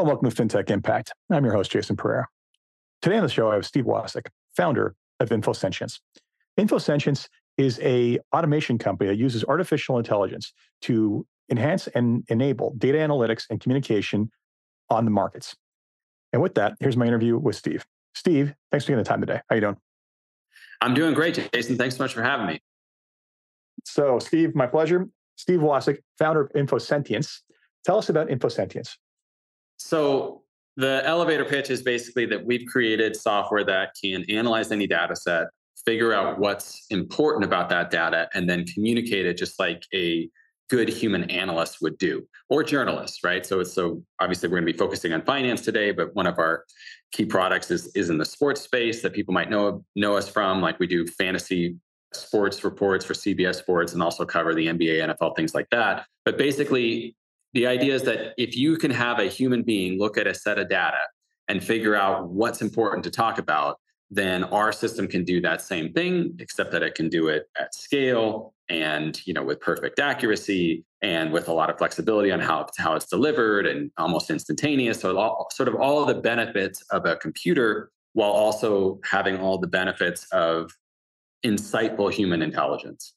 Hello and welcome to FinTech Impact. I'm your host, Jason Pereira. Today on the show, I have Steve Wasick, founder of InfoSentience. InfoSentience is a automation company that uses artificial intelligence to enhance and enable data analytics and communication on the markets. And with that, here's my interview with Steve. Steve, thanks for taking the time today. How are you doing? I'm doing great, Jason. Thanks so much for having me. So, Steve, my pleasure. Steve Wasick, founder of InfoSentience. Tell us about InfoSentience. So the elevator pitch is basically that we've created software that can analyze any data set, figure out what's important about that data, and then communicate it just like a good human analyst would do or journalist right so it's so obviously we're going to be focusing on finance today but one of our key products is is in the sports space that people might know know us from like we do fantasy sports reports for CBS Sports and also cover the NBA, NFL, things like that. But basically, the idea is that if you can have a human being look at a set of data and figure out what's important to talk about, then our system can do that same thing, except that it can do it at scale and you know with perfect accuracy and with a lot of flexibility on how, how it's delivered and almost instantaneous. So all, sort of all the benefits of a computer while also having all the benefits of insightful human intelligence.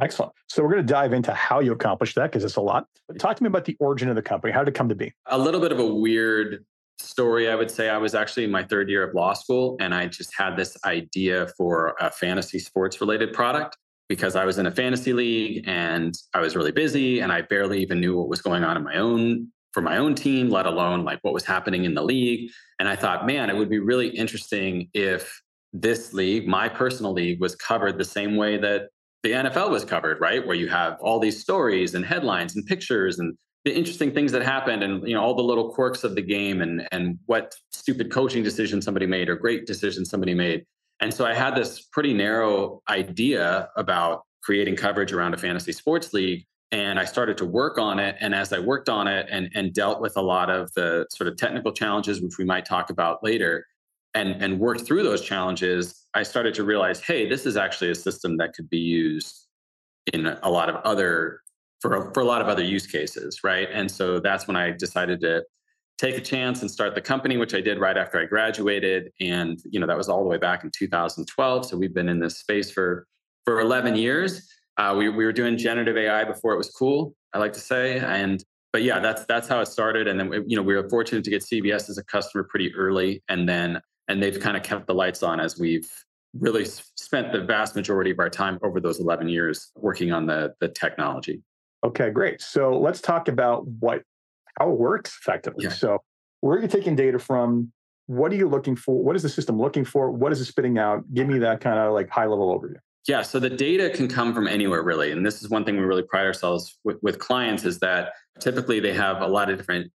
Excellent. So we're going to dive into how you accomplished that because it's a lot. But talk to me about the origin of the company. How did it come to be? A little bit of a weird story, I would say. I was actually in my third year of law school and I just had this idea for a fantasy sports related product because I was in a fantasy league and I was really busy and I barely even knew what was going on in my own for my own team, let alone like what was happening in the league. And I thought, man, it would be really interesting if this league, my personal league, was covered the same way that the NFL was covered, right? Where you have all these stories and headlines and pictures and the interesting things that happened and you know all the little quirks of the game and and what stupid coaching decision somebody made or great decision somebody made. And so I had this pretty narrow idea about creating coverage around a fantasy sports league and I started to work on it and as I worked on it and and dealt with a lot of the sort of technical challenges which we might talk about later, and and worked through those challenges, I started to realize, hey, this is actually a system that could be used in a lot of other for for a lot of other use cases, right? And so that's when I decided to take a chance and start the company, which I did right after I graduated, and you know that was all the way back in 2012. So we've been in this space for for 11 years. Uh, we we were doing generative AI before it was cool, I like to say, and but yeah, that's that's how it started. And then you know we were fortunate to get CBS as a customer pretty early, and then and they've kind of kept the lights on as we've really spent the vast majority of our time over those 11 years working on the, the technology. Okay, great. So let's talk about what how it works effectively. Yeah. So where are you taking data from? What are you looking for? What is the system looking for? What is it spitting out? Give me that kind of like high level overview. Yeah, so the data can come from anywhere really. And this is one thing we really pride ourselves with, with clients is that typically they have a lot of different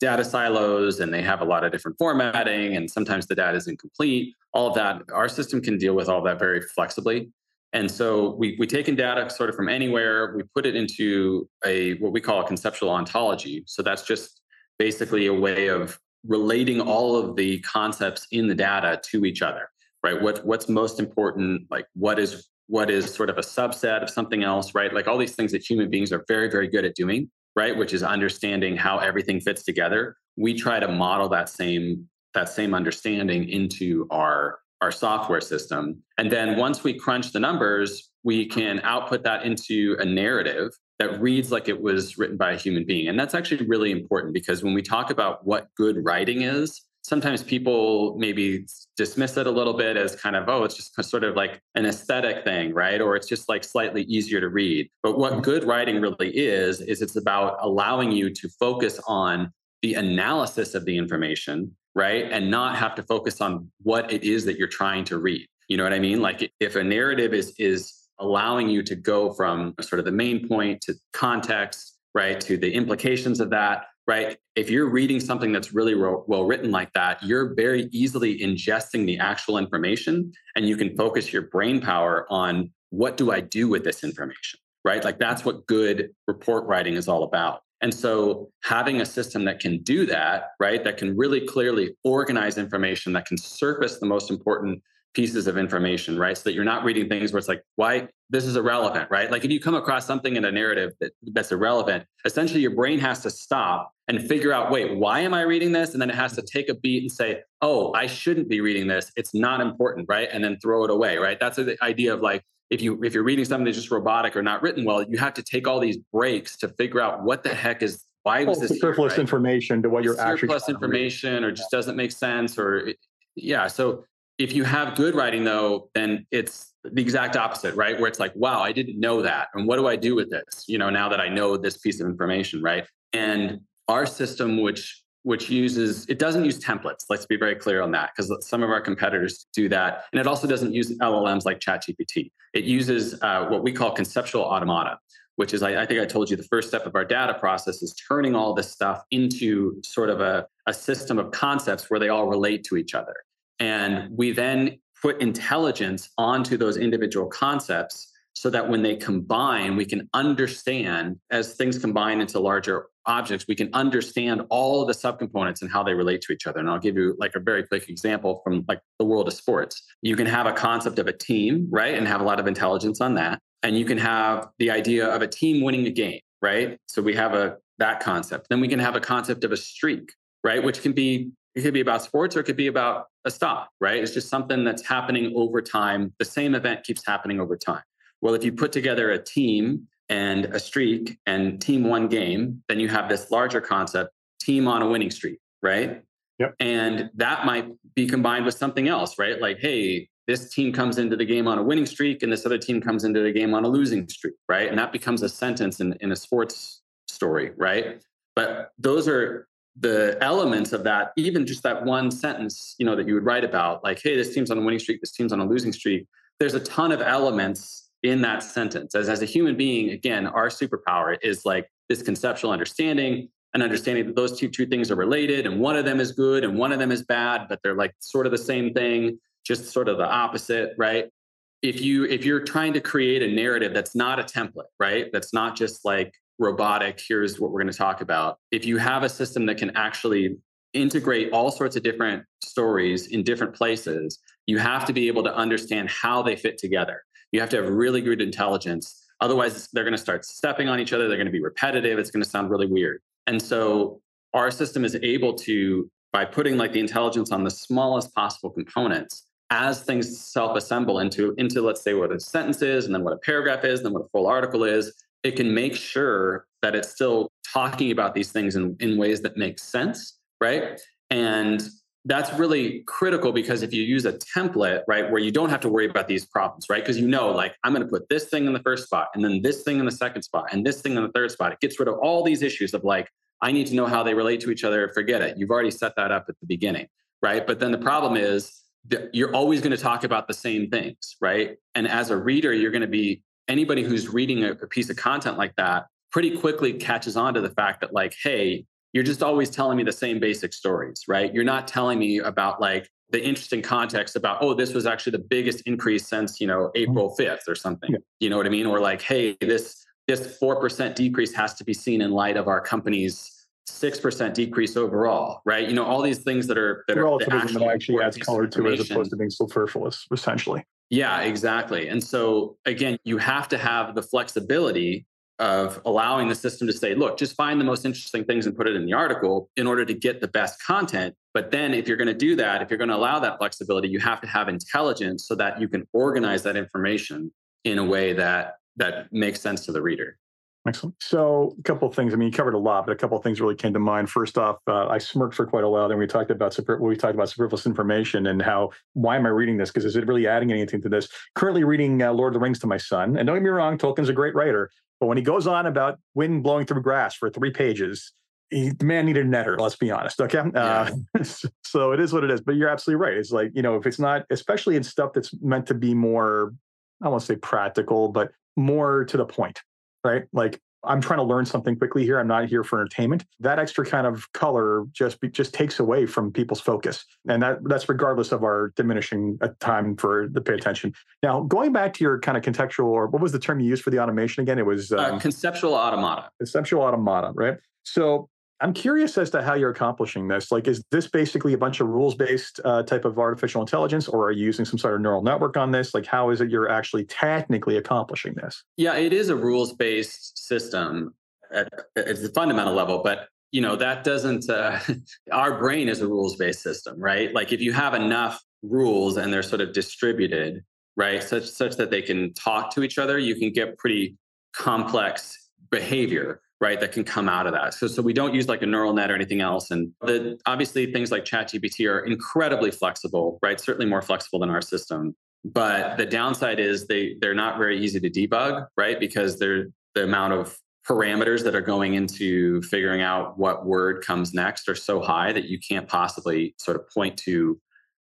data silos and they have a lot of different formatting and sometimes the data isn't complete. All of that our system can deal with all that very flexibly. And so we, we take in data sort of from anywhere. We put it into a what we call a conceptual ontology. So that's just basically a way of relating all of the concepts in the data to each other right? What, what's most important? Like what is what is sort of a subset of something else right? Like all these things that human beings are very very good at doing right which is understanding how everything fits together we try to model that same that same understanding into our our software system. And then once we crunch the numbers we can output that into a narrative that reads like it was written by a human being. And that's actually really important because when we talk about what good writing is sometimes people maybe dismiss it a little bit as kind of, oh, it's just sort of like an aesthetic thing, right? Or it's just like slightly easier to read. But what good writing really is, is it's about allowing you to focus on the analysis of the information, right? And not have to focus on what it is that you're trying to read. You know what I mean? Like if a narrative is is allowing you to go from sort of the main point to context, right, to the implications of that, right? If you're reading something that's really well written like that, you're very easily ingesting the actual information and you can focus your brain power on what do I do with this information, right? Like that's what good report writing is all about. And so having a system that can do that, right, that can really clearly organize information, that can surface the most important pieces of information, right? So that you're not reading things where it's like, why this is irrelevant, right? Like if you come across something in a narrative that, that's irrelevant, essentially your brain has to stop and figure out, wait, why am I reading this? And then it has to take a beat and say, oh, I shouldn't be reading this. It's not important, right? And then throw it away, right? That's the idea of like if you if you're reading something that's just robotic or not written well, you have to take all these breaks to figure out what the heck is why was this surplus here, right? information to what you're surplus actually surplus information or just doesn't make sense or yeah. So if you have good writing though, then it's the exact opposite, right? Where it's like, wow, I didn't know that. And what do I do with this? You know, now that I know this piece of information, right? And our system, which which uses it doesn't use templates. Let's be very clear on that because some of our competitors do that, and it also doesn't use LLMs like ChatGPT. It uses uh, what we call conceptual automata, which is I, I, think I told you the first step of our data process is turning all this stuff into sort of a, a system of concepts where they all relate to each other. And we then put intelligence onto those individual concepts so that when they combine, we can understand as things combine into larger objects, we can understand all the subcomponents and how they relate to each other. And I'll give you like a very quick example from like the world of sports. You can have a concept of a team, right? And have a lot of intelligence on that. And you can have the idea of a team winning a game, right? So we have a that concept. Then we can have a concept of a streak, right? Which can be it could be about sports or it could be about a stock, right? It's just something that's happening over time. The same event keeps happening over time. Well, if you put together a team and a streak and team won game, then you have this larger concept, team on a winning streak, right? Yep. And that might be combined with something else, right? Like, hey, this team comes into the game on a winning streak and this other team comes into the game on a losing streak, right? And that becomes a sentence in, in a sports story, right? But those are the elements of that, even just that one sentence, you know, that you would write about, like, hey, this team's on a winning streak, this team's on a losing streak. There's a ton of elements in that sentence. As, as a human being, again, our superpower is like this conceptual understanding and understanding that those two, two things are related and one of them is good and one of them is bad, but they're like sort of the same thing, just sort of the opposite, right? If you if you're trying to create a narrative that's not a template, right? That's not just like robotic, here's what we're going to talk about. If you have a system that can actually integrate all sorts of different stories in different places, you have to be able to understand how they fit together. You have to have really good intelligence. Otherwise, they're going to start stepping on each other. They're going to be repetitive. It's going to sound really weird. And so our system is able to, by putting like the intelligence on the smallest possible components, as things self-assemble into, into let's say what a sentence is, and then what a paragraph is, and then what a full article is, it can make sure that it's still talking about these things in, in ways that make sense, right? And that's really critical because if you use a template, right, where you don't have to worry about these problems, right? Because you know, like, I'm going to put this thing in the first spot and then this thing in the second spot and this thing in the third spot. It gets rid of all these issues of like, I need to know how they relate to each other. Forget it. You've already set that up at the beginning, right? But then the problem is that you're always going to talk about the same things, right? And as a reader, you're going to be anybody who's reading a, a piece of content like that pretty quickly catches on to the fact that, like, hey, you're just always telling me the same basic stories, right? You're not telling me about like the interesting context about, oh, this was actually the biggest increase since, you know, mm-hmm. April 5th or something. Yeah. You know what I mean? Or like, hey, this this 4% decrease has to be seen in light of our company's 6% decrease overall, right? You know, all these things that are that relativism are actually, that actually adds color to it as opposed to being superfluous, essentially. Yeah, exactly. And so again, you have to have the flexibility of allowing the system to say, look, just find the most interesting things and put it in the article in order to get the best content. But then if you're going to do that, if you're going to allow that flexibility, you have to have intelligence so that you can organize that information in a way that that makes sense to the reader. Excellent. So, a couple of things. I mean, you covered a lot, but a couple of things really came to mind. First off, uh, I smirked for quite a while. Then we talked about we talked about superfluous information and how why am I reading this? Because is it really adding anything to this? Currently reading uh, Lord of the Rings to my son, and don't get me wrong, Tolkien's a great writer, but when he goes on about wind blowing through grass for three pages, he, the man needed a netter. Let's be honest. Okay, yeah. uh, so it is what it is. But you're absolutely right. It's like you know, if it's not, especially in stuff that's meant to be more, I won't say practical, but more to the point right? Like I'm trying to learn something quickly here. I'm not here for entertainment. That extra kind of color just just takes away from people's focus, and that that's regardless of our diminishing uh, time for the pay attention. Now, going back to your kind of contextual, or what was the term you used for the automation again? It was uh, uh, conceptual automata. Conceptual automata, right? So I'm curious as to how you're accomplishing this. Like, is this basically a bunch of rules based uh, type of artificial intelligence, or are you using some sort of neural network on this? Like, how is it you're actually technically accomplishing this? Yeah, it is a rules based system at, at the fundamental level, but you know that doesn't. Uh, our brain is a rules based system, right? Like, if you have enough rules and they're sort of distributed, right, such such that they can talk to each other, you can get pretty complex behavior right that can come out of that. So so we don't use like a neural net or anything else and the obviously things like ChatGPT are incredibly flexible right certainly more flexible than our system but the downside is they they're not very easy to debug right because they're the amount of parameters that are going into figuring out what word comes next are so high that you can't possibly sort of point to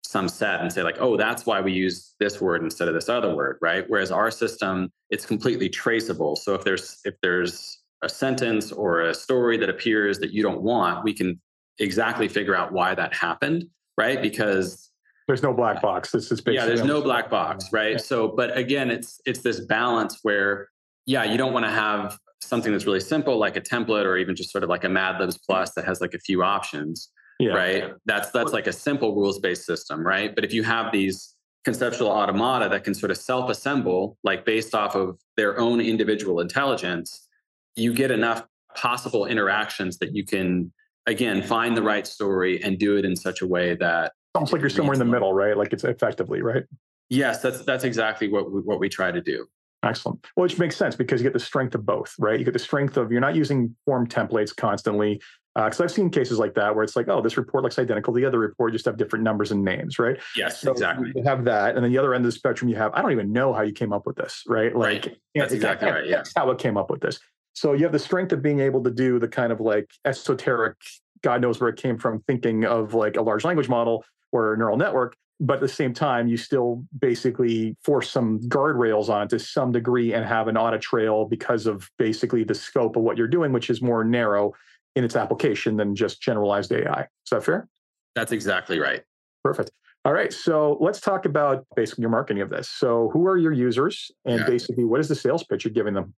some set and say like oh that's why we use this word instead of this other word right? Whereas our system it's completely traceable. So if there's if there's a sentence or a story that appears that you don't want, we can exactly figure out why that happened, right? Because there's no black box. This is basically yeah, there's no black box, right? Yeah. So, but again, it's it's this balance where yeah, you don't want to have something that's really simple like a template or even just sort of like a Mad Libs Plus that has like a few options, yeah. right? That's that's like a simple rules based system, right? But if you have these conceptual automata that can sort of self assemble, like based off of their own individual intelligence, you get enough possible interactions that you can again find the right story and do it in such a way that almost like you're somewhere in the middle right like it's effectively right yes that's that's exactly what we, what we try to do excellent well, which makes sense because you get the strength of both right you get the strength of you're not using form templates constantly because uh, I've seen cases like that where it's like, oh, this report looks identical. The other report just have different numbers and names, right? Yes, so exactly. You have that, and then the other end of the spectrum, you have I don't even know how you came up with this, right? Like, right. That's exactly right. Yeah, that's how it came up with this. So you have the strength of being able to do the kind of like esoteric, God knows where it came from, thinking of like a large language model or a neural network. But at the same time, you still basically force some guardrails on to some degree and have an audit trail because of basically the scope of what you're doing, which is more narrow in its application than just generalized AI. Is that fair? That's exactly right. Perfect. All right. So let's talk about basically your marketing of this. So, who are your users? And yeah. basically, what is the sales pitch you're giving them?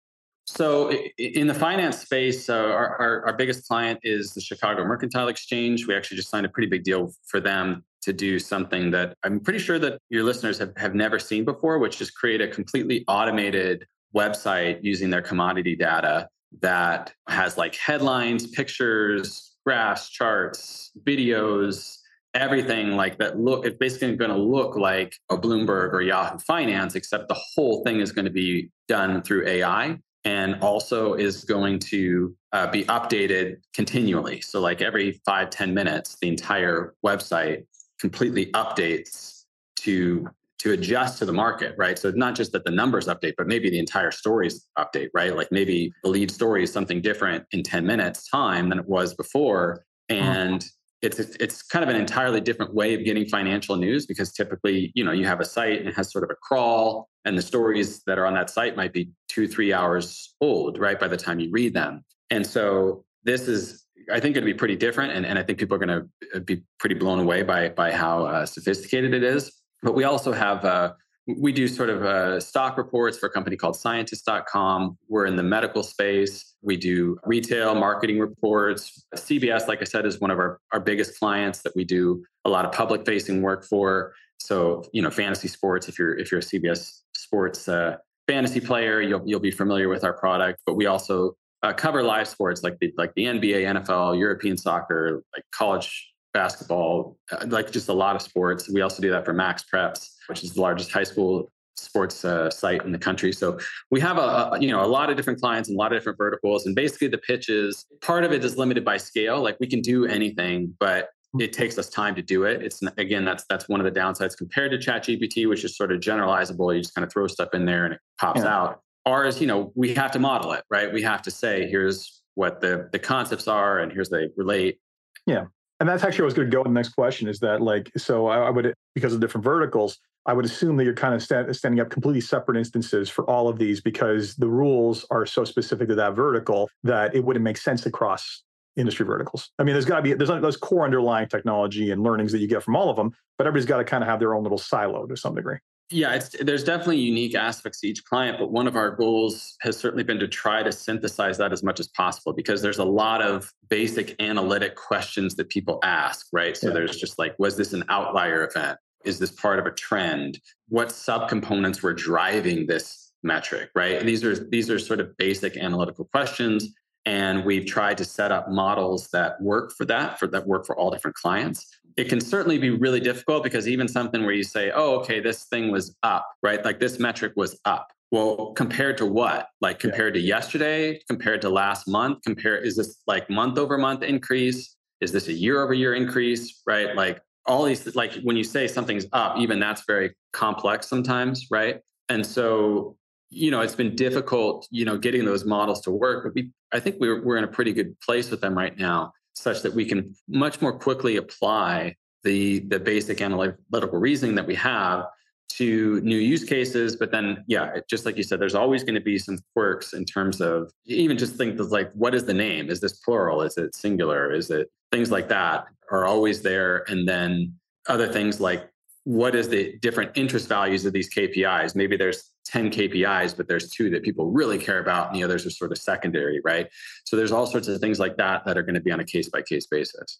So, in the finance space, uh, our, our, our, biggest client is the Chicago Mercantile Exchange. We actually just signed a pretty big deal for them to do something that I'm pretty sure that your listeners have, have never seen before, which is create a completely automated website using their commodity data that has like headlines, pictures, graphs, charts, videos, everything like that look it's basically going to look like a bloomberg or yahoo finance except the whole thing is going to be done through ai and also is going to uh, be updated continually. So, like every five ten minutes, the entire website completely updates to to adjust to the market, right? So not just that the numbers update, but maybe the entire stories update, right? Like maybe the lead story is something different in 10 minutes time than it was before. And it's it's kind of an entirely different way of getting financial news because typically you know you have a site and it has sort of a crawl and the stories that are on that site might be two three hours old right by the time you read them. And so this is i think going to be pretty different and, and i think people are going to uh, be pretty blown away by by how uh, sophisticated it is. But we also have uh, we do sort of uh, stock reports for a company called scientist.com. We're in the medical space. We do retail marketing reports. CBS, like I said, is one of our, our biggest clients that we do a lot of public facing work for. So, you know, fantasy sports, if you're if you're a CBS sports uh, fantasy player, you'll you'll be familiar with our product. But we also uh, cover live sports like the like the NBA, NFL, European soccer, like college basketball, uh, like just a lot of sports. We also do that for Max Preps, which is the largest high school sports uh, site in the country. So we have a, a, you know a lot of different clients and a lot of different verticals. And basically, the pitch is part of it is limited by scale. Like we can do anything, but it takes us time to do it. It's again that's that's one of the downsides compared to ChatGPT, which is sort of generalizable. You just kind of throw stuff in there and it pops yeah. out. Ours, you know, we have to model it, right? We have to say here's what the the concepts are and here's they relate. Yeah. And that's actually I was going to go. The next question is that like so I, I, would because of different verticals, I would assume that you're kind of st- standing up completely separate instances for all of these because the rules are so specific to that vertical that it wouldn't make sense across industry verticals. I mean, there's got to be there's those core underlying technology and learnings that you get from all of them, but everybody's got to kind of have their own little silo to some degree. Yeah, there's definitely unique aspects to each client, but one of our goals has certainly been to try to synthesize that as much as possible because there's a lot of basic analytic questions that people ask, right? So yeah. there's just like, was this an outlier event? Is this part of a trend? What subcomponents were driving this metric, right? And these are these are sort of basic analytical questions and we've tried to set up models that work for that for that work for all different clients it can certainly be really difficult because even something where you say oh okay this thing was up right? Like this metric was up. Well compared to what? Like compared yeah. to yesterday compared to last month compare is this like month over month increase? Is this a year over year increase right? Like all these like when you say something's up even that's very complex sometimes right? And so you know it's been difficult you know getting those models to work but we i think we're, we're in a pretty good place with them right now such that we can much more quickly apply the the basic analytical reasoning that we have to new use cases but then yeah just like you said there's always going to be some quirks in terms of even just think of like what is the name? Is this plural? Is it singular? Is it things like that are always there and then other things like what is the different interest values of these KPIs? Maybe there's 10 KPIs, but there's two that people really care about and the others are sort of secondary, right? So there's all sorts of things like that that are going to be on a case by case basis.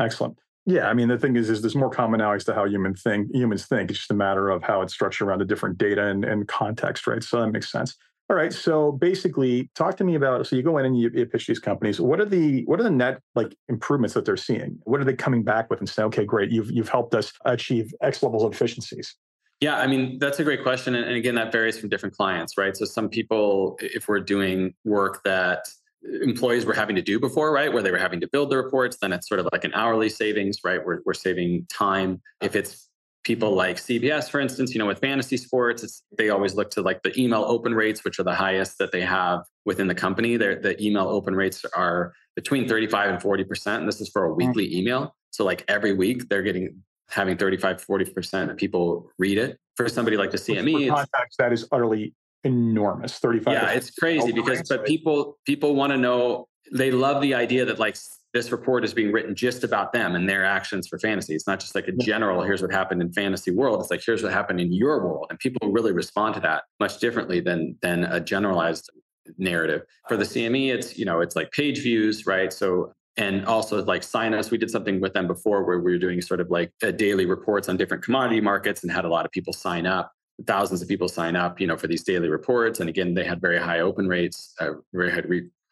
Excellent. Yeah, I mean the thing is, is there's more commonalities to how human think humans think. It's just a matter of how it's structured around the different data and, and context, right? So that makes sense. All right. So basically, talk to me about. So you go in and you, you, pitch these companies. What are the what are the net like improvements that they're seeing? What are they coming back with and say, okay, great, you've you've helped us achieve X levels of efficiencies. Yeah, I mean that's a great question, and, and again, that varies from different clients, right? So some people, if we're doing work that employees were having to do before, right? Where they were having to build the reports, then it's sort of like an hourly savings, right? We're, we're saving time. If it's people like CBS, for instance, you know, with fantasy sports, they always look to like the email open rates, which are the highest that they have within the company. They're, the email open rates are between 35 and 40%. And this is for a weekly email. So like every week they're getting having 35, 40% of people read it. For somebody like the CME, context, that is utterly enormous. 35. Yeah, it's crazy because, but people, people want to know, they love the idea that like this report is being written just about them and their actions for fantasy. It's not just like a general, here's what happened in fantasy world. It's like, here's what happened in your world. And people really respond to that much differently than, than a generalized narrative. For the CME, it's, you know, it's like page views, right? So, and also like Sinus, we did something with them before where we were doing sort of like daily reports on different commodity markets and had a lot of people sign up thousands of people sign up you know for these daily reports and again they had very high open rates uh, very high,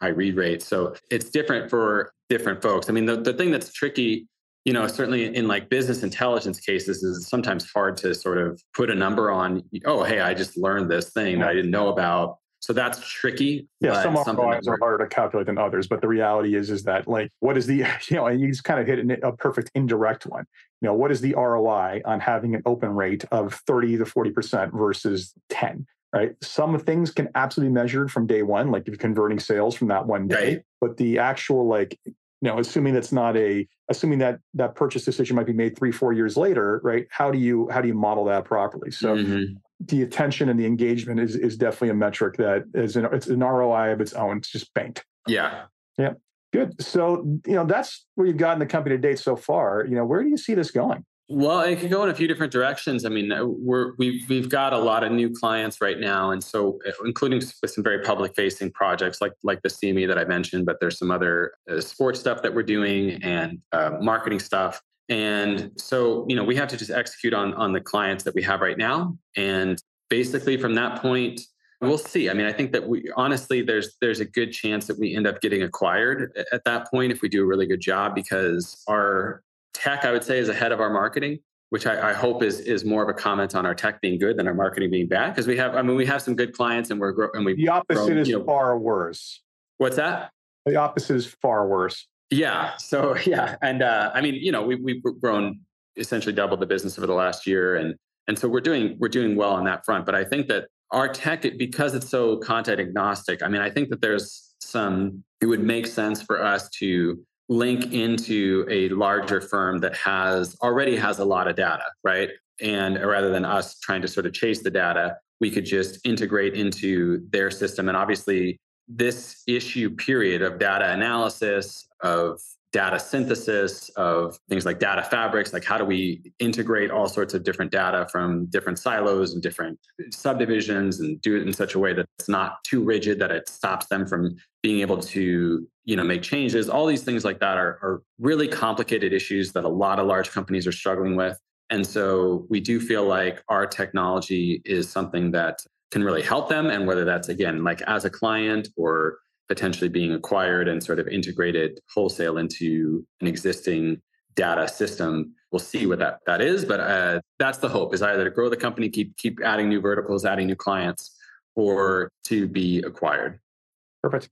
high read rates so it's different for different folks. I mean, the, the thing that's tricky, you know, certainly in like business intelligence cases is sometimes hard to sort of put a number on, oh, hey, I just learned this thing that I didn't know about. So that's tricky. Yeah, some ROIs are harder to calculate than others, but the reality is, is that like, what is the, you know, and you just kind of hit a perfect indirect one. You know, what is the ROI on having an open rate of 30 to 40% versus 10? right? Some things can absolutely be measured from day one, like if you're converting sales from that one day. Right. But the actual like, you know, assuming that's not a assuming that that purchase decision might be made three, four years later, right? How do you how do you model that properly? So mm-hmm. The attention and the engagement is is definitely a metric that is an it's an ROI of its own. It's just banked. Yeah. Yeah. Good. So, you know, that's where you've gotten the company to date so far. You know, where do you see this going? Well, it can go in a few different directions. I mean, we're we've we've got a lot of new clients right now, and so including with some very public facing projects like like the CME that I mentioned, but there's some other uh, sports stuff that we're doing and uh, marketing stuff. And so, you know, we have to just execute on on the clients that we have right now, and basically from that point, we'll see. I mean, I think that we honestly there's there's a good chance that we end up getting acquired at that point if we do a really good job because our tech, I would say, is ahead of our marketing, which I, I, hope is is more of a comment on our tech being good than our marketing being bad. Because we have, I mean, we have some good clients, and we're grow- and we. The opposite grown, is you know, far worse. What's that? The opposite is far worse. Yeah. So yeah, and uh, I mean, you know, we we've grown essentially doubled the business over the last year, and and so we're doing we're doing well on that front. But I think that our tech, because it's so content agnostic, I mean, I think that there's some. It would make sense for us to link into a larger firm that has already has a lot of data, right? And rather than us trying to sort of chase the data, we could just integrate into their system. And obviously, this issue period of data analysis, of data synthesis, of things like data fabrics, like how do we integrate all sorts of different data from different silos and different subdivisions and do it in such a way that it's not too rigid that it stops them from being able to you know make changes. All these things like that are, are really complicated issues that a lot of large companies are struggling with. And so we do feel like our technology is something that can really help them. And whether that's, again, like as a client or potentially being acquired and sort of integrated wholesale into an existing data system. We'll see what that, that is, but uh, that's the hope is either to grow the company, keep keep adding new verticals, adding new clients, or to be acquired. Perfect.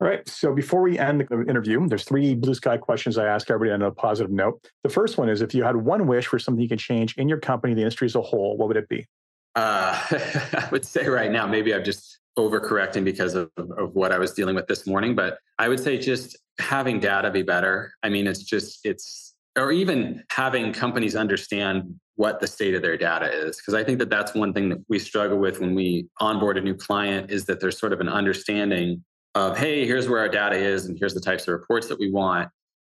All right. So before we end the interview, there's three blue sky questions I ask everybody on a positive note. The first one is if you had one wish for something you can change in your company, the industry as a whole, what would it be? Uh, I would say right now, maybe I'm just overcorrecting because of, of what I was dealing with this morning, but I would say just having data be better. I mean, it's just, it's, or even having companies understand what the state of their data is. Because I think that that's one thing that we struggle with when we onboard a new client is that there's sort of an understanding of, hey, here's where our data is and here's the types of reports that we want.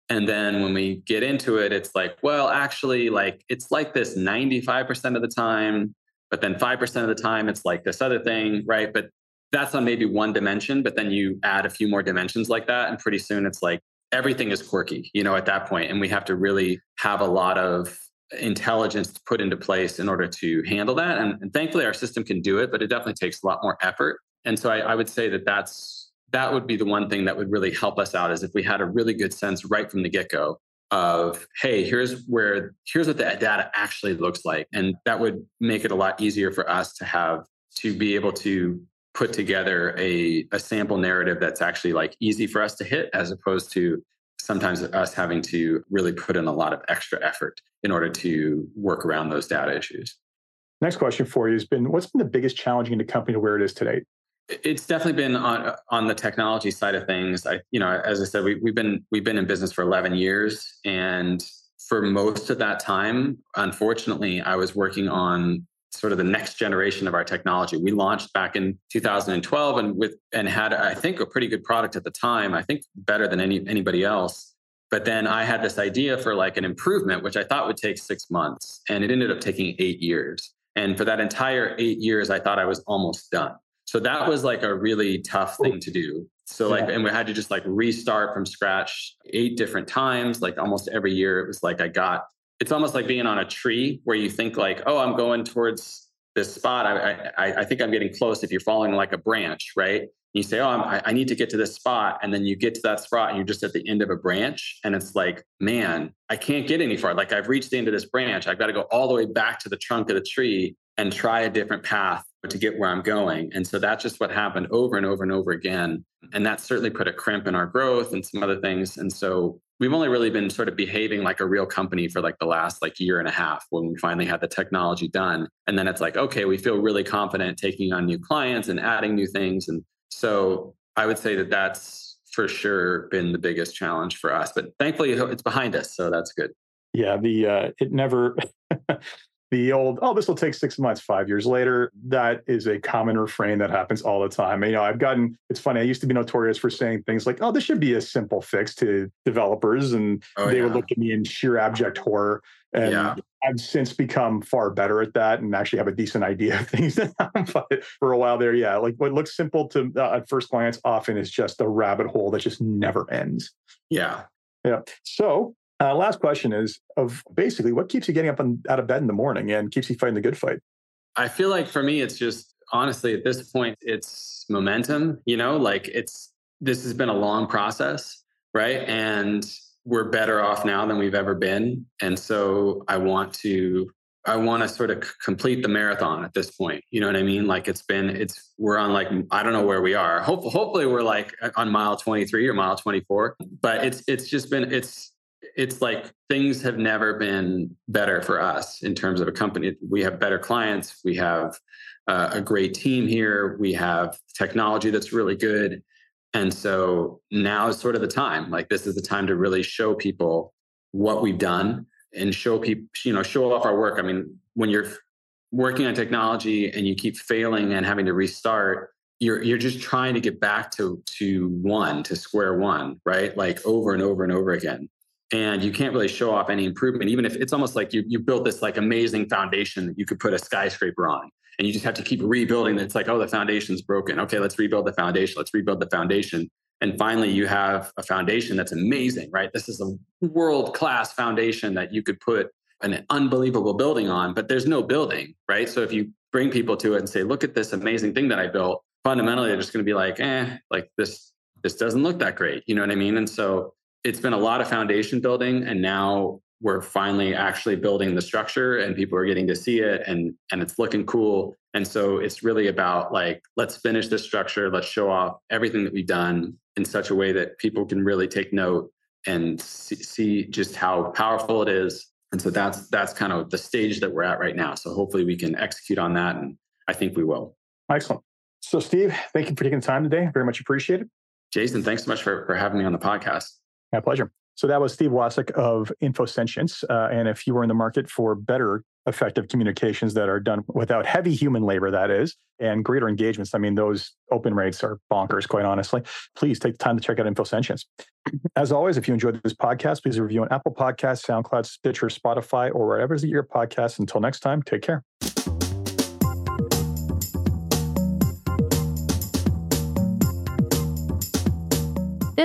And then when we get into it, it's like, well, actually, like it's like this 95% of the time. But then 5% of the time, it's like this other thing, right? But that's on maybe one dimension. But then you add a few more dimensions like that. And pretty soon it's like everything is quirky, you know, at that point. And we have to really have a lot of intelligence put into place in order to handle that. And, and thankfully, our system can do it, but it definitely takes a lot more effort. And so I, I would say that that's that would be the one thing that would really help us out is if we had a really good sense right from the get-go of hey here's where here's what the data actually looks like. And that would make it a lot easier for us to have to be able to put together a, a sample narrative that's actually like easy for us to hit as opposed to sometimes us having to really put in a lot of extra effort in order to work around those data issues. Next question for you has been what's been the biggest challenge in the company to where it is today it's definitely been on on the technology side of things. I, you know, as I said, we, we've been we've been in business for 11 years, and for most of that time, unfortunately, I was working on sort of the next generation of our technology. We launched back in 2012, and with and had I think a pretty good product at the time. I think better than any anybody else. But then I had this idea for like an improvement, which I thought would take six months, and it ended up taking eight years. And for that entire eight years, I thought I was almost done. So that was like a really tough thing to do. So like, yeah. and we had to just like restart from scratch eight different times. Like almost every year, it was like I got. It's almost like being on a tree where you think like, oh, I'm going towards this spot. I I, I think I'm getting close. If you're following like a branch, right? And you say, oh, I'm, I need to get to this spot, and then you get to that spot, and you're just at the end of a branch, and it's like, man, I can't get any far. Like I've reached the end of this branch. I've got to go all the way back to the trunk of the tree and try a different path to get where I'm going. And so that's just what happened over and over and over again. And that certainly put a crimp in our growth and some other things. And so we've only really been sort of behaving like a real company for like the last like year and a half when we finally had the technology done. And then it's like, okay, we feel really confident taking on new clients and adding new things. And so I would say that that's for sure been the biggest challenge for us. But thankfully it's behind us. So that's good. Yeah, the uh, it never the old oh this will take six months five years later. That is a common refrain that happens all the time. You know i've gotten it's funny i used to be notorious for saying things like oh this should be a simple fix to developers and oh, they yeah. would look at me in sheer abject horror and yeah. i've since become far better at that and actually have a decent idea of things but for a while there yeah like what looks simple to uh, at first glance often is just a rabbit hole that just never ends. Yeah. Yeah. So uh, last question is of basically what keeps you getting up and out of bed in the morning and keeps you fighting the good fight? I feel like for me, it's just honestly at this point, it's momentum. You know, like it's this has been a long process, right? And we're better off now than we've ever been. And so I want to I want to sort of complete the marathon at this point. You know what I mean? Like it's been, it's, we're on like, I don't know where we are. Hopefully, hopefully we're like on mile 23 or mile 24, but it's, it's just been, it's, it's like things have never been better for us in terms of a company. We have better clients. We have uh, a great team here. We have technology that's really good. And so now is sort of the time. Like this is the time to really show people what we've done and show people, you know, show off our work. I mean, when you're working on technology and you keep failing and having to restart, you're you're just trying to get back to to one to square one right like over and over and over again and you can't really show off any improvement even if it's almost like you you built this like amazing foundation that you could put a skyscraper on and you just have to keep rebuilding it's like oh the foundation's broken. Okay let's rebuild the foundation. Let's rebuild the foundation. And finally you have a foundation that's amazing right? This is a world class foundation that you could put an unbelievable building on but there's no building right? So if you bring people to it and say look at this amazing thing that i built fundamentally they're just going to be like, eh, like this, this doesn't look that great. You know what I mean? And so it's been a lot of foundation building, and now we're finally actually building the structure, and people are getting to see it, and and it's looking cool. And so it's really about like, let's finish this structure, let's show off everything that we've done in such a way that people can really take note and see, see just how powerful it is. And so that's that's kind of the stage that we're at right now. So hopefully we can execute on that, and I think we will. Excellent. So, Steve, thank you for taking the time today. Very much appreciated. Jason, thanks so much for, for having me on the podcast. My pleasure. So that was Steve Wasick of InfoSentience. Uh, and if you were in the market for better effective communications that are done without heavy human labor, that is, and greater engagements, I mean, those open rates are bonkers, quite honestly. Please take the time to check out InfoSentience. As always, if you enjoyed this podcast, please review on Apple Podcasts, SoundCloud, Stitcher, Spotify, or wherever you your podcasts. Until next time, take care.